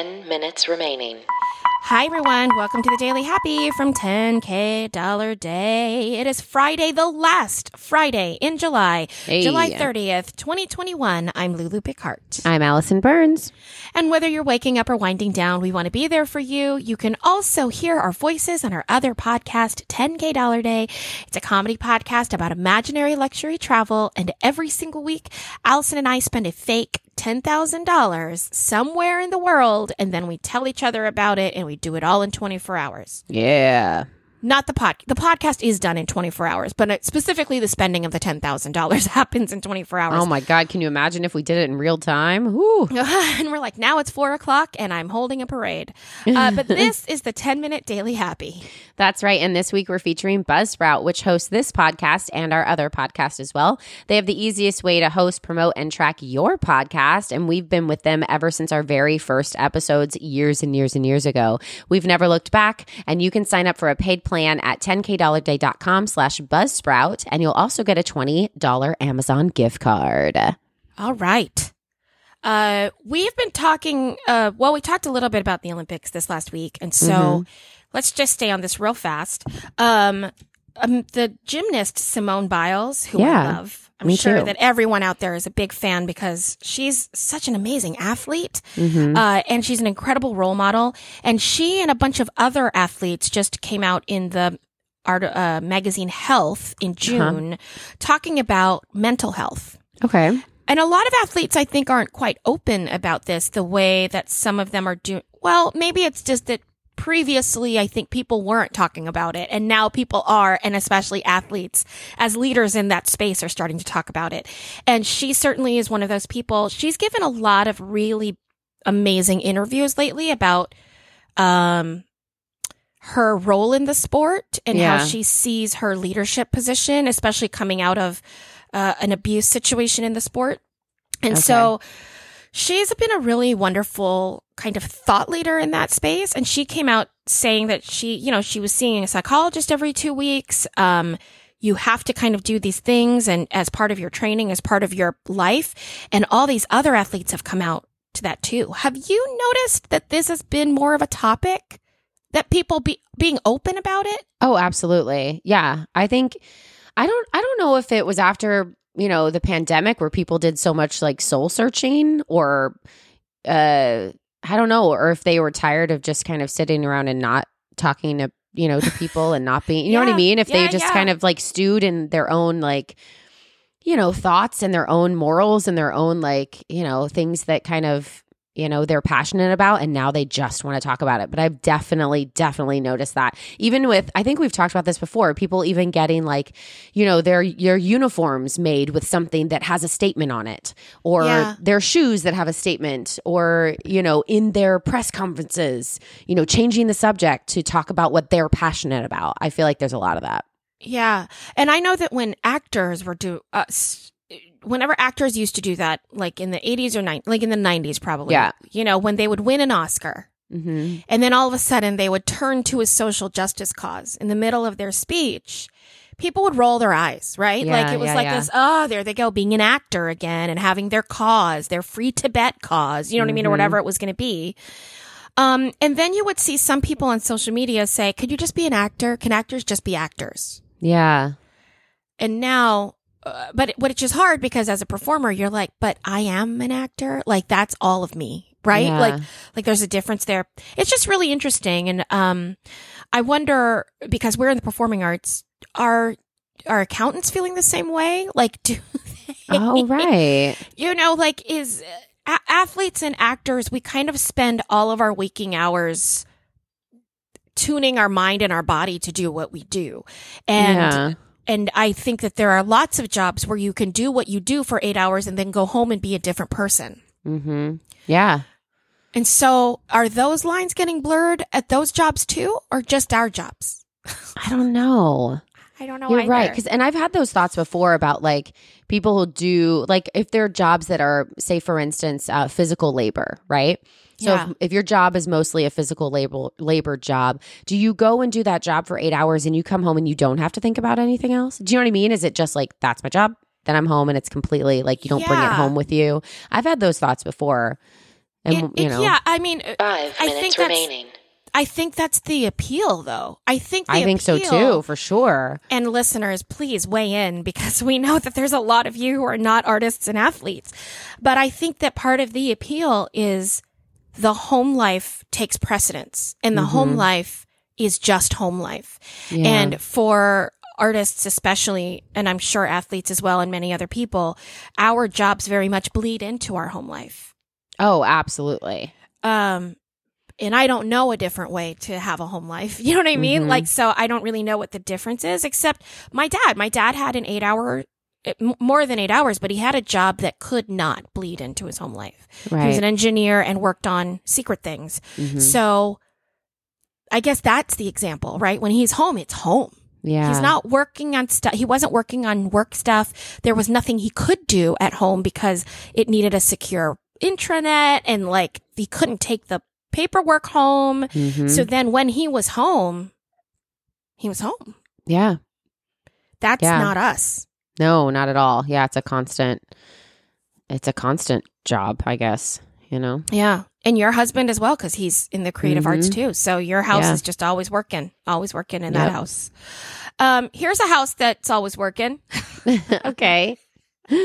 10 minutes remaining. Hi, everyone. Welcome to the Daily Happy from 10K Dollar Day. It is Friday, the last Friday in July, Hey. July 30th, 2021. I'm Lulu Picard. I'm Allison Burns. And whether you're waking up or winding down, we want to be there for you. You can also hear our voices on our other podcast, 10K Dollar Day. It's a comedy podcast about imaginary luxury travel. And every single week, Allison and I spend a fake $10,000 somewhere in the world. And then we tell each other about it and we do it all in 24 hours. Yeah. Not the pod. The podcast is done in 24 hours, but specifically the spending of the $10,000 happens in 24 hours. Oh my God. Can you imagine if we did it in real time? Woo. and we're like, now it's four o'clock and I'm holding a parade. Uh, but this is the 10 minute daily happy. That's right. And this week we're featuring Buzzsprout, which hosts this podcast and our other podcast as well. They have the easiest way to host, promote, and track your podcast. And we've been with them ever since our very first episodes years and years and years ago. We've never looked back. And you can sign up for a paid plan at 10kdollarday.com slash buzzsprout. And you'll also get a $20 Amazon gift card. All right. Uh, we've been talking, uh, well, we talked a little bit about the Olympics this last week. And so Mm-hmm. let's just stay on this real fast. Um, um, the gymnast Simone Biles, who Yeah, I love, I'm me sure too. that everyone out there is a big fan because she's such an amazing athlete. Mm-hmm. Uh, and she's an incredible role model. And she and a bunch of other athletes just came out in the art, uh, magazine Health in June talking about mental health. Okay. And a lot of athletes, I think, aren't quite open about this the way that some of them are doing. Well, maybe it's just that previously, I think people weren't talking about it and now people are. And especially athletes as leaders in that space are starting to talk about it. And she certainly is one of those people. She's given a lot of really amazing interviews lately about, um, her role in the sport and how she sees her leadership position, especially coming out of uh, an abuse situation in the sport. And Okay. so she's been a really wonderful kind of thought leader in that space. And she came out saying that she, you know, she was seeing a psychologist every two weeks. Um, you have to kind of do these things and as part of your training, as part of your life. And all these other athletes have come out to that too. Have you noticed that this has been more of a topic? That people be being open about it? Oh, absolutely. Yeah. I think I don't I don't know if it was after, you know, the pandemic where people did so much like soul searching or uh I don't know, or if they were tired of just kind of sitting around and not talking to, you know, to people and not being, you know what I mean? If they just yeah. kind of like stewed in their own like you know, thoughts and their own morals and their own like, you know, things that kind of you know they're passionate about and now they just want to talk about it but i've definitely definitely noticed that even with i think we've talked about this before people even getting like you know their their uniforms made with something that has a statement on it or Yeah. their shoes that have a statement or you know in their press conferences you know changing the subject to talk about what they're passionate about i feel like there's a lot of that Yeah. And I know that when actors were do, uh, whenever actors used to do that, like in the 80s or 90s, like in the 90s probably. Yeah. You know, when they would win an Oscar mm-hmm. and then all of a sudden they would turn to a social justice cause in the middle of their speech. People would roll their eyes, right? Yeah, like it was yeah, like yeah. this, oh, there they go, being an actor again and having their cause, their free Tibet cause, you know what I mean? Or Mhm. whatever it was going to be. Um, and then you would see some people on social media say, could you just be an actor? Can actors just be actors? yeah and now uh, but which is hard because as a performer you're like but i am an actor. Like that's all of me right? Yeah. like like there's a difference there. It's just really interesting. And um i wonder because we're in the performing arts are are accountants feeling the same way? Like do they, oh right. You know like is a- athletes and actors we kind of spend all of our waking hours tuning our mind and our body to do what we do. And yeah and I think that there are lots of jobs where you can do what you do for eight hours and then go home and be a different person. mm-hmm. yeah And so are those lines getting blurred at those jobs too, or just our jobs? i don't know I don't know. You're either. right. Cause, and I've had those thoughts before about like people who do, like, if there are jobs that are, say, for instance, uh, physical labor, right? So Yeah. if, if your job is mostly a physical labor labor job, do you go and do that job for eight hours and you come home and you don't have to think about anything else? Do you know what I mean? Is it just like that's my job? Then I'm home and it's completely like you don't bring it home with you. I've had those thoughts before. And It- you it- know, yeah, I mean, Five I minutes think that's- remaining. I think that's the appeal, though. I think the I think so too, for sure. And listeners, please weigh in because we know that there's a lot of you who are not artists and athletes. But I think that part of the appeal is the home life takes precedence and the home life is just home life. Yeah. And for artists, especially, and I'm sure athletes as well, and many other people, our jobs very much bleed into our home life. oh, absolutely. Um, and I don't know a different way to have a home life. You know what I mean? Mhm. Like, so I don't really know what the difference is, except my dad. My dad had an eight hour, eh, more than eight hours, but he had a job that could not bleed into his home life. He was an engineer and worked on secret things. Mhm. So I guess that's the example, right? When he's home, it's home. Yeah. He's not working on stuff. He wasn't working on work stuff. There was nothing he could do at home because it needed a secure intranet and like he couldn't take the paperwork home. Mhm. So then when he was home, he was home. yeah. That's Yeah. not us. No, not at all. Yeah, it's a constant. It's a constant job, I guess. You know. Yeah. And your husband as well, because he's in the creative arts Mhm. too. So your house Yeah. is just always working, always working in that house. Um, here's a house that's always working. okay.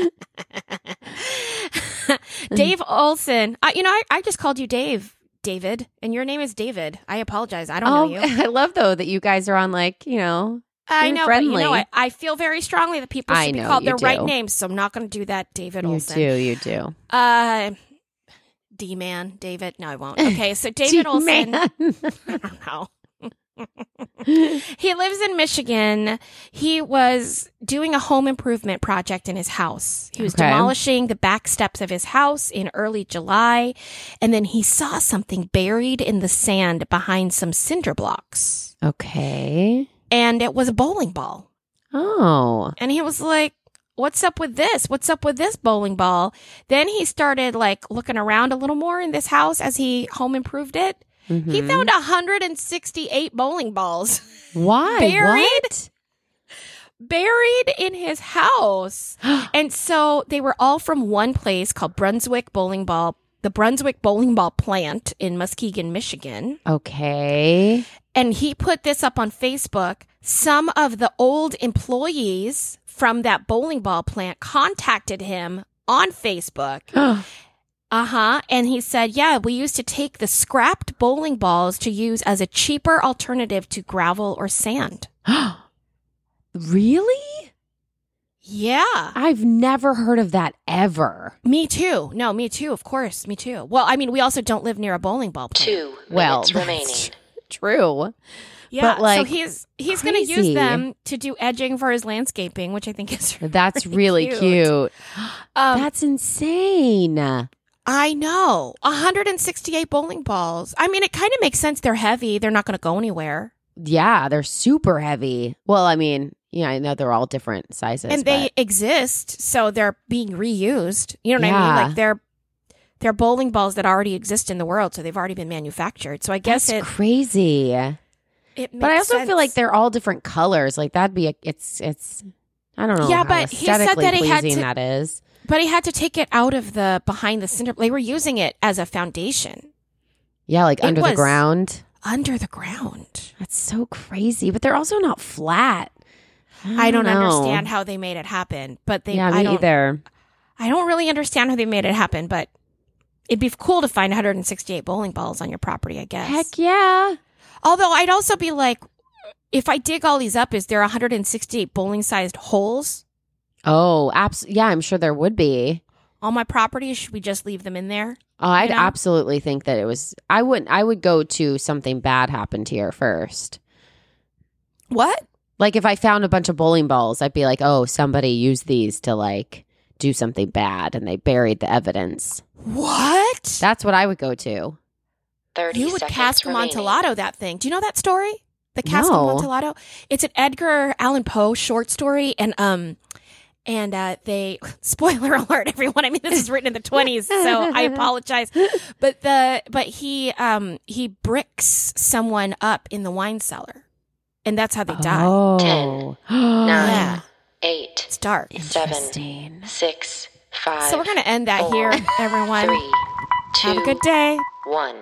Dave Olson. Uh, you know, I, I just called you Dave, David, and your name is David. I apologize. I don't Oh, know you. I love though that you guys are on like you know. I know, but you know, friendly. I, I feel very strongly that people I should be know called you their right names, so I'm not going to do that, David You Olson. do. You do. Uh, D man, David. No, I won't. Okay, so David Olson. I don't know. he lives in Michigan. He was doing a home improvement project in his house. He was Okay. demolishing the back steps of his house in early July, and then he saw something buried in the sand behind some cinder blocks. okay. And it was a bowling ball. Oh. And he was like, What's up with this? What's up with this bowling ball? Then he started like looking around a little more in this house as he home improved it. He Mhm. found 168 bowling balls. Why? buried? What? buried in his house. and so they were all from one place called Brunswick Bowling Ball, the Brunswick Bowling Ball plant in Muskegon, Michigan. Okay. And he put this up on Facebook. Some of the old employees from that bowling ball plant contacted him on Facebook. Uh huh. And he said, Yeah, we used to take the scrapped bowling balls to use as a cheaper alternative to gravel or sand. really? Yeah. I've never heard of that ever. Me too. No, me too. Of course, me too. Well, I mean, we also don't live near a bowling ball plant. Two Well, minutes that's remaining. True. Yeah, But, like, so he's he's going to use them to do edging for his landscaping, which I think is That's really cute. cute. Um, That's insane. I know. 168 bowling balls. I mean, it kind of makes sense. They're heavy. They're not going to go anywhere. Yeah, they're super heavy. Well, I mean, yeah, I know they're all different sizes. and they but- exist, so they're being reused. You know what I mean? Like they're they're bowling balls that already exist in the world, so they've already been manufactured. So I guess that's it crazy. it But I also feel like they're all different colors. Like that'd be a it's it's I don't know. Yeah, but he said that he had to- that is. But he had to take it out of the behind the cinder. They were using it as a foundation Yeah, like It under the ground. under the ground. That's so crazy. But they're also not flat. I don't know. understand how they made it happen, but they yeah, I me don't either. I don't really understand how they made it happen, but it'd be cool to find 168 bowling balls on your property, I guess. Heck yeah. Although I'd also be like if I dig all these up, is there 168 bowling sized holes Oh, abs- yeah, I'm sure there would be. All my property? Should we just leave them in there? Oh, I'd know? absolutely think that it was. I wouldn't. I would go to something bad happened here first. What? Like if I found a bunch of bowling balls, I'd be like, oh, somebody used these to like do something bad, and they buried the evidence. What? That's what I would go to. 30 you would seconds cast remaining. That thing. Do you know that story? The Cask No. Amontillado? It's an Edgar Allan Poe short story and um and uh they spoiler alert everyone. I mean this is written in the 20s, so I apologize. But the but he um he bricks someone up in the wine cellar. And that's how they die. Oh, Nine, Yeah. eight, It's dark. seven, six, five, So we're going to end that four, here everyone. three, Have a good day. One.